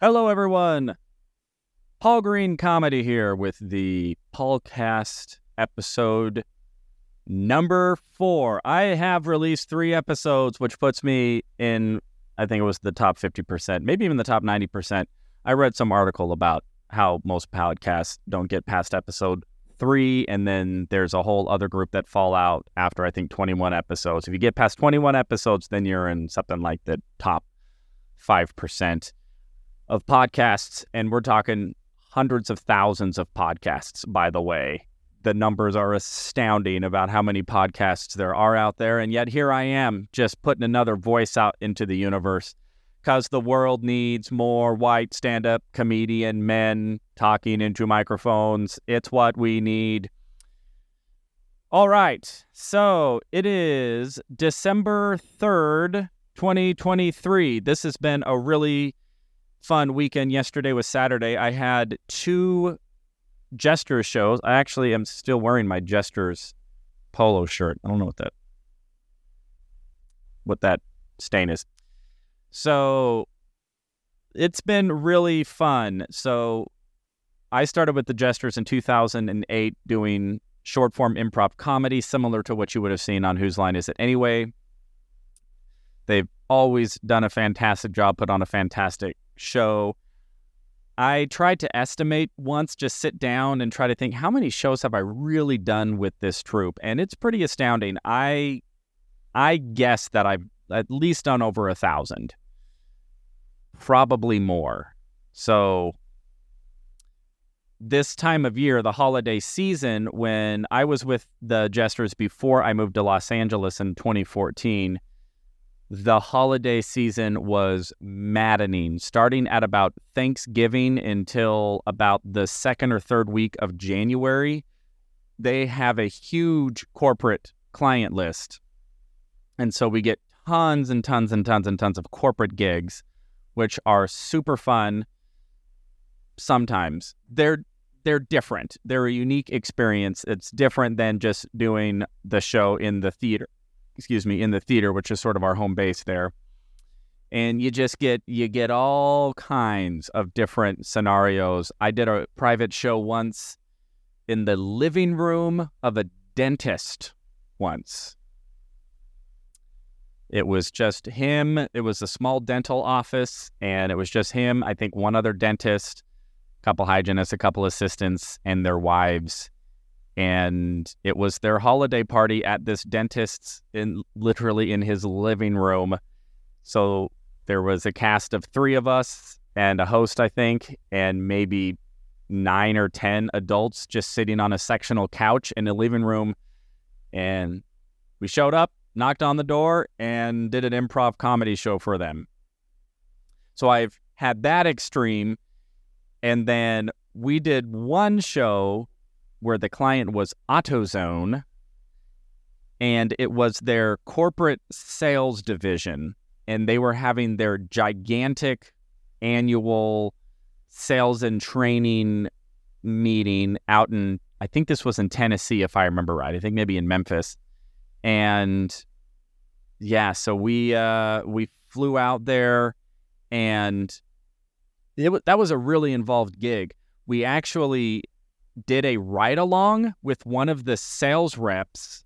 Hello, everyone. Paul Green Comedy here with the Paulcast episode number four. I have released three episodes, which puts me in, I think it was the top 50%, maybe even the top 90%. I read some article about how most podcasts don't get past episode three, and then there's a whole other group that fall out after, I think, 21 episodes. If you get past 21 episodes, then you're in something like the top 5% of podcasts. And we're talking hundreds of thousands of podcasts, by the way. The numbers are astounding about how many podcasts there are out there. And yet here I am just putting another voice out into the universe because the world needs more white stand up comedian men talking into microphones. It's what we need. All right. So it is December 3rd, 2023. This has been a really fun weekend. Yesterday was Saturday. I had two Jesters shows. I actually am still wearing my Jesters polo shirt. I don't know what that what that stain is. So it's been really fun. So I started with the Jesters in 2008 doing short form improv comedy, similar to what you would have seen on Whose Line Is It Anyway? They've always done a fantastic job, put on a fantastic show. I tried to estimate once, just sit down and try to think how many shows have I really done with this troupe, and it's pretty astounding. I I guess that I've at least done over a thousand, probably more. So this time of year, the holiday season, when I was with the Jesters before I moved to Los Angeles in 2014, the holiday season was maddening, starting at about Thanksgiving until about the second or third week of January. They have a huge corporate client list. And so we get tons and tons and tons and tons of corporate gigs, which are super fun sometimes. They're they're different. They're a unique experience. It's different than just doing the show in the theater excuse me, in the theater, which is sort of our home base there. And you just get you get all kinds of different scenarios. I did a private show once in the living room of a dentist once. It was just him. It was a small dental office, and it was just him. I think one other dentist, a couple hygienists, a couple assistants, and their wives and it was their holiday party at this dentist's in literally in his living room. So there was a cast of three of us and a host, I think, and maybe nine or ten adults just sitting on a sectional couch in the living room. And we showed up, knocked on the door, and did an improv comedy show for them. So I've had that extreme. And then we did one show where the client was AutoZone and it was their corporate sales division and they were having their gigantic annual sales and training meeting out in I think this was in Tennessee if I remember right. I think maybe in Memphis. And yeah, so we uh we flew out there and it that was a really involved gig. We actually did a ride along with one of the sales reps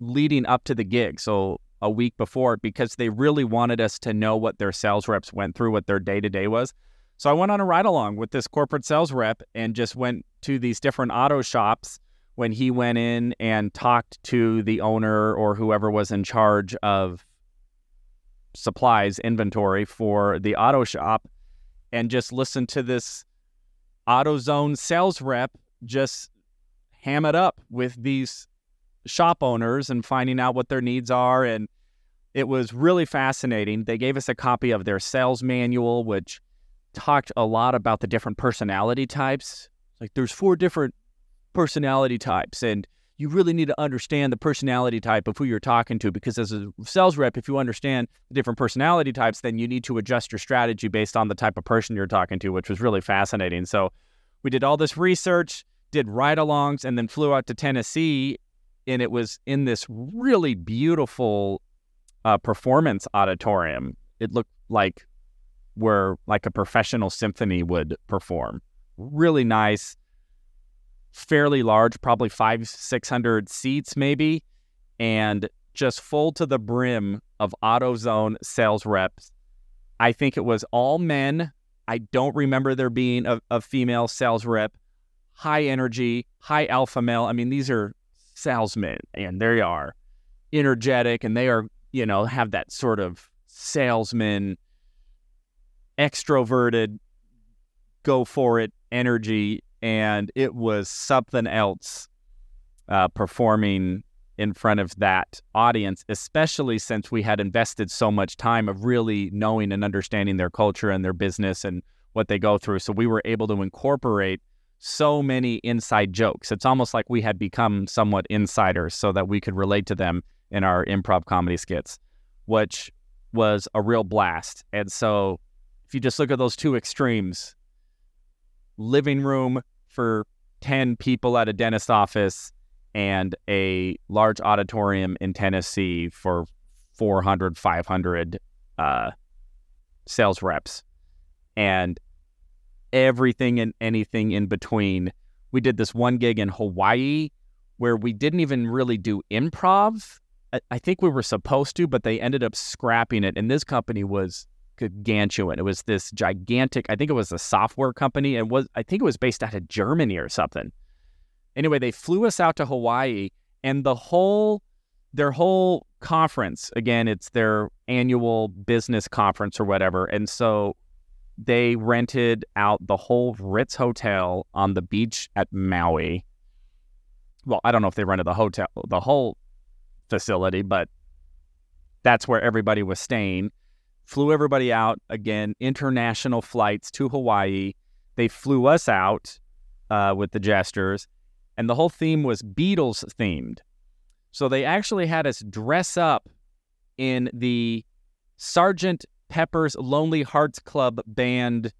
leading up to the gig. So a week before, because they really wanted us to know what their sales reps went through, what their day to day was. So I went on a ride along with this corporate sales rep and just went to these different auto shops when he went in and talked to the owner or whoever was in charge of supplies inventory for the auto shop and just listened to this AutoZone sales rep just ham it up with these shop owners and finding out what their needs are. And it was really fascinating. They gave us a copy of their sales manual, which talked a lot about the different personality types. Like there's four different personality types, and you really need to understand the personality type of who you're talking to because as a sales rep, if you understand the different personality types, then you need to adjust your strategy based on the type of person you're talking to, which was really fascinating. So we did all this research, did ride alongs, and then flew out to Tennessee. And it was in this really beautiful uh, performance auditorium. It looked like where like a professional symphony would perform. Really nice, fairly large, probably five, 600 seats maybe, and just full to the brim of AutoZone sales reps. I think it was all men. I don't remember there being a, a female sales rep. High energy, high alpha male. I mean, these are salesmen, and they are energetic, and they are, you know, have that sort of salesman, extroverted, go for it energy. And it was something else uh, performing in front of that audience, especially since we had invested so much time of really knowing and understanding their culture and their business and what they go through. So we were able to incorporate so many inside jokes. It's almost like we had become somewhat insiders so that we could relate to them in our improv comedy skits, which was a real blast. And so if you just look at those two extremes, living room for 10 people at a dentist office and a large auditorium in Tennessee for 400, 500 uh, sales reps. And everything and anything in between. We did this one gig in Hawaii where we didn't even really do improv. I think we were supposed to, but they ended up scrapping it. And this company was gargantuan. It was this gigantic. I think it was a software company, and was I think it was based out of Germany or something. Anyway, they flew us out to Hawaii, and the whole their whole conference again, it's their annual business conference or whatever, and so they rented out the whole Ritz hotel on the beach at Maui. Well, I don't know if they rented the hotel, the whole facility, but that's where everybody was staying. Flew everybody out again, international flights to Hawaii. They flew us out uh, with the jesters, and the whole theme was Beatles themed. So they actually had us dress up in the Sergeant Pepper's Lonely Hearts Club Band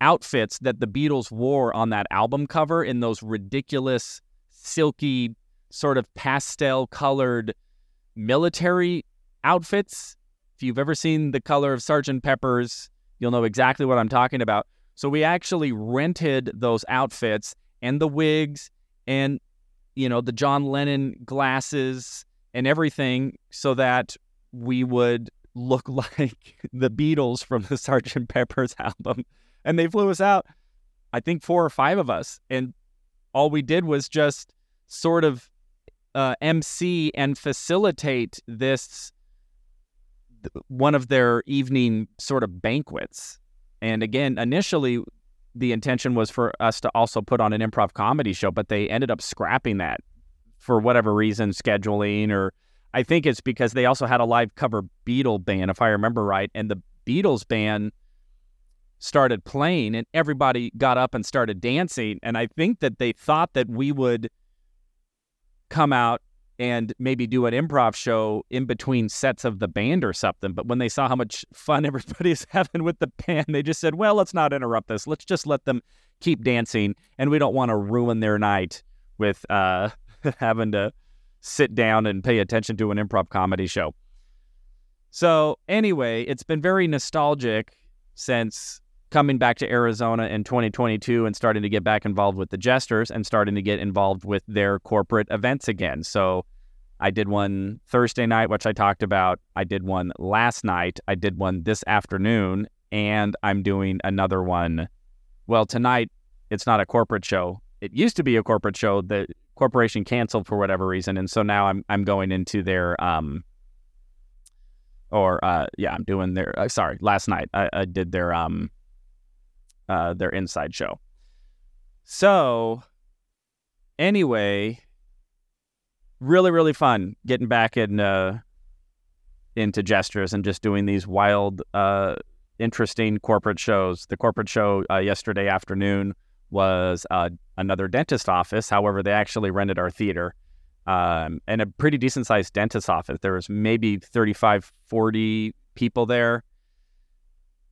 outfits that the Beatles wore on that album cover in those ridiculous, silky, sort of pastel colored military outfits. If you've ever seen the color of Sergeant Pepper's, you'll know exactly what I'm talking about. So we actually rented those outfits and the wigs and you know the John Lennon glasses and everything so that we would look like the Beatles from the Sgt. Pepper's album. And they flew us out, I think four or five of us. And all we did was just sort of uh, MC and facilitate this one of their evening sort of banquets. And again, initially, the intention was for us to also put on an improv comedy show, but they ended up scrapping that for whatever reason, scheduling or I think it's because they also had a live cover Beatle band, if I remember right, and the Beatles band started playing and everybody got up and started dancing. And I think that they thought that we would come out and maybe do an improv show in between sets of the band or something. But when they saw how much fun everybody's having with the band, they just said, well, let's not interrupt this. Let's just let them keep dancing. And we don't want to ruin their night with uh, having to sit down and pay attention to an improv comedy show. So, anyway, it's been very nostalgic since coming back to Arizona in 2022 and starting to get back involved with the jesters and starting to get involved with their corporate events again. So, I did one Thursday night, which I talked about. I did one last night. I did one this afternoon, and I'm doing another one. Well, tonight, it's not a corporate show. It used to be a corporate show The corporation canceled for whatever reason, and so now I'm I'm going into their um or uh yeah I'm doing their uh, sorry last night I, I did their um uh their inside show. So anyway, really really fun getting back in uh into Jesters and just doing these wild uh interesting corporate shows. The corporate show uh, yesterday afternoon was uh, another dentist office. However, they actually rented our theater um, and a pretty decent sized dentist office. There was maybe 35, 40 people there.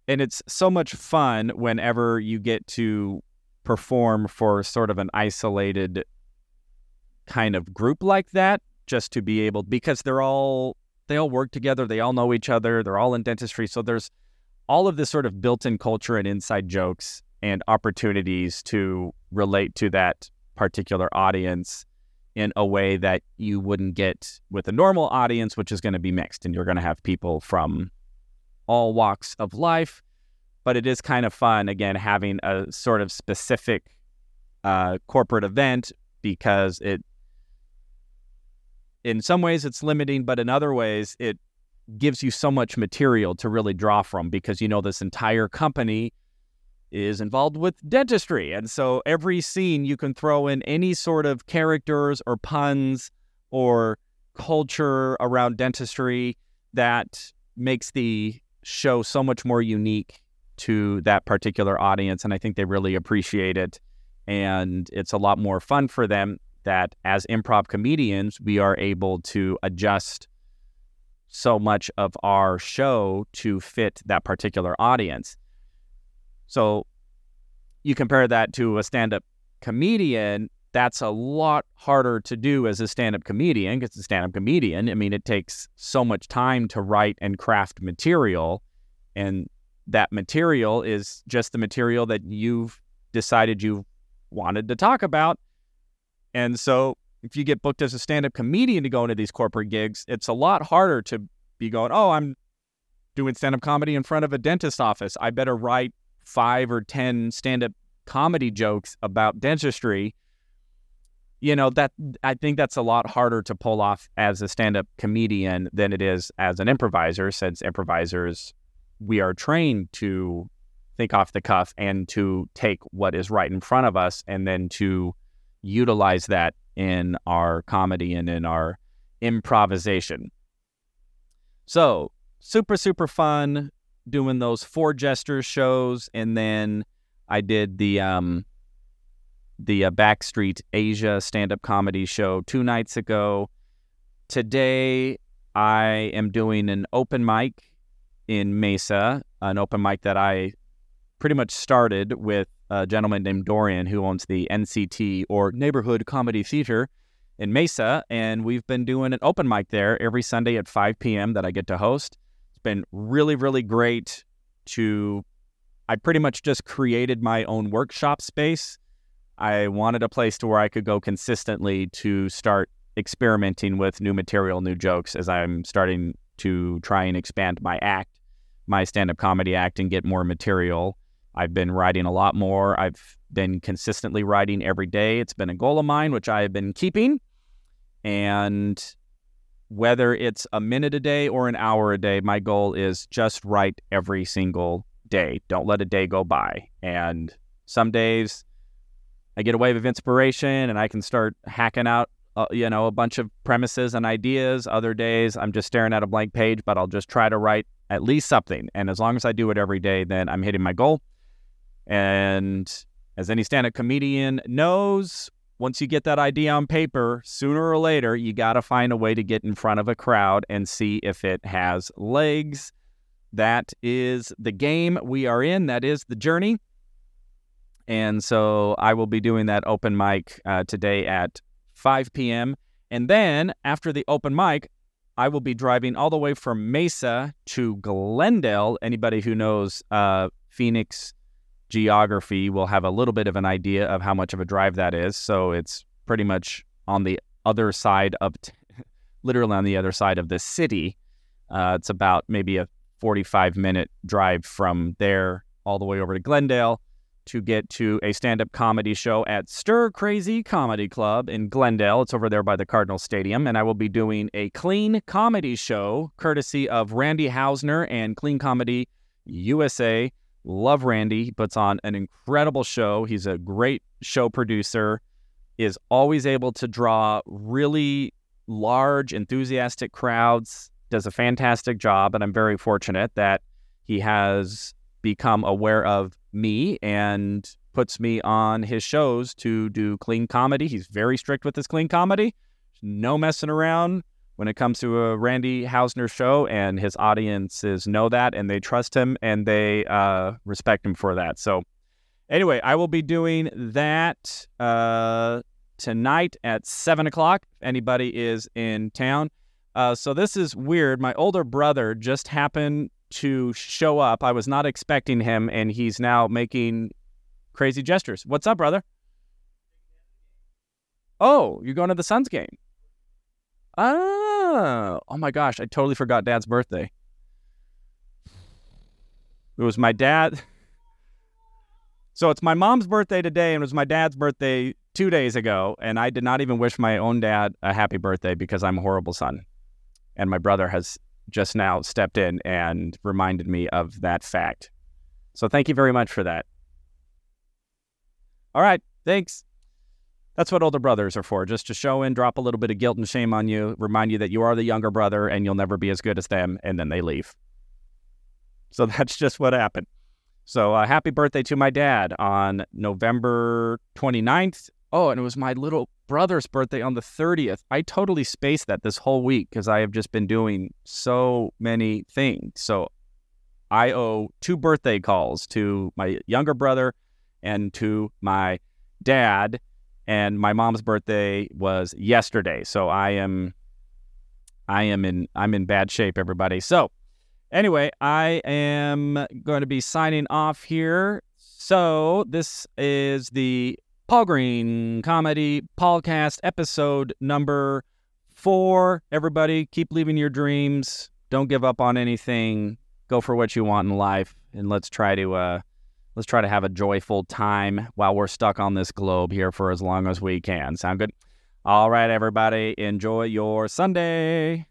And it's so much fun whenever you get to perform for sort of an isolated kind of group like that, just to be able, because they're all, they all work together, they all know each other, they're all in dentistry. So there's all of this sort of built-in culture and inside jokes and opportunities to relate to that particular audience in a way that you wouldn't get with a normal audience, which is going to be mixed, and you're going to have people from all walks of life. But it is kind of fun, again, having a sort of specific uh, corporate event because it, in some ways, it's limiting, but in other ways, it gives you so much material to really draw from because you know this entire company is involved with dentistry. And so every scene you can throw in any sort of characters or puns or culture around dentistry that makes the show so much more unique to that particular audience. And I think they really appreciate it. And it's a lot more fun for them that as improv comedians, we are able to adjust so much of our show to fit that particular audience. So you compare that to a stand up comedian, that's a lot harder to do as a stand up comedian because a stand up comedian, I mean, it takes so much time to write and craft material. And that material is just the material that you've decided you wanted to talk about. And so if you get booked as a stand up comedian to go into these corporate gigs, it's a lot harder to be going, oh, I'm doing stand up comedy in front of a dentist office. I better write five or 10 stand up comedy jokes about dentistry. You know, that I think that's a lot harder to pull off as a stand up comedian than it is as an improviser, since improvisers, we are trained to think off the cuff and to take what is right in front of us and then to utilize that in our comedy and in our improvisation. So, super, super fun doing those four Jesters shows. And then I did the, um, the uh, Backstreet Asia stand up comedy show two nights ago. Today, I am doing an open mic in Mesa, an open mic that I pretty much started with a gentleman named Dorian who owns the NCT or Neighborhood Comedy Theater in Mesa, and we've been doing an open mic there every Sunday at 5 p.m. that I get to host. It's been really, really great to. I pretty much just created my own workshop space. I wanted a place to where I could go consistently to start experimenting with new material, new jokes as I'm starting to try and expand my act, my stand up comedy act, and get more material. I've been writing a lot more. I've been consistently writing every day. It's been a goal of mine, which I have been keeping. And whether it's a minute a day or an hour a day, my goal is just write every single day. Don't let a day go by. And some days I get a wave of inspiration and I can start hacking out, uh, you know, a bunch of premises and ideas. Other days I'm just staring at a blank page, but I'll just try to write at least something. And as long as I do it every day, then I'm hitting my goal. And as any stand up comedian knows, once you get that idea on paper, sooner or later, you got to find a way to get in front of a crowd and see if it has legs. That is the game we are in. That is the journey. And so I will be doing that open mic uh, today at 5 p.m. And then after the open mic, I will be driving all the way from Mesa to Glendale. Anybody who knows uh, Phoenix, geography will have a little bit of an idea of how much of a drive that is. So it's pretty much on the other side of, t- literally on the other side of the city. Uh, it's about maybe a 45 minute drive from there all the way over to Glendale to get to a stand up comedy show at Stir Crazy Comedy Club in Glendale. It's over there by the Cardinal Stadium. And I will be doing a clean comedy show courtesy of Randy Hausner and Clean Comedy USA. Love Randy. He puts on an incredible show. He's a great show producer, is always able to draw really large, enthusiastic crowds, does a fantastic job. And I'm very fortunate that he has become aware of me and puts me on his shows to do clean comedy. He's very strict with his clean comedy. No messing around when it comes to a Randy Hausner show, and his audiences know that and they trust him and they uh, respect him for that. So, anyway, I will be doing that uh, tonight at seven o'clock. If anybody is in town. Uh, so this is weird. My older brother just happened to show up. I was not expecting him, and he's now making crazy gestures. What's up, brother? Oh, you're going to the Suns game. Oh, oh my gosh, I totally forgot Dad's birthday. It was my dad. So it's my mom's birthday today, and it was my dad's birthday two days ago, and I did not even wish my own dad a happy birthday because I'm a horrible son. And my brother has just now stepped in and reminded me of that fact. So thank you very much for that. All right, thanks. That's what older brothers are for, just to show and drop a little bit of guilt and shame on you, remind you that you are the younger brother and you'll never be as good as them, and then they leave. So that's just what happened. So uh, happy birthday to my dad on November 29th. Oh, and it was my little brother's birthday on the 30th. I totally spaced that this whole week because I have just been doing so many things. So I owe two birthday calls to my younger brother and to my dad. And my mom's birthday was yesterday. So I am I am in I'm in bad shape, everybody. So anyway, I am going to be signing off here. So this is the Paul Green Comedy Podcast, episode number four. Everybody, keep living your dreams. Don't give up on anything. Go for what you want in life, and let's try to uh, let's try to have a joyful time while we're stuck on this globe here for as long as we can. Sound good? All right, everybody, enjoy your Sunday.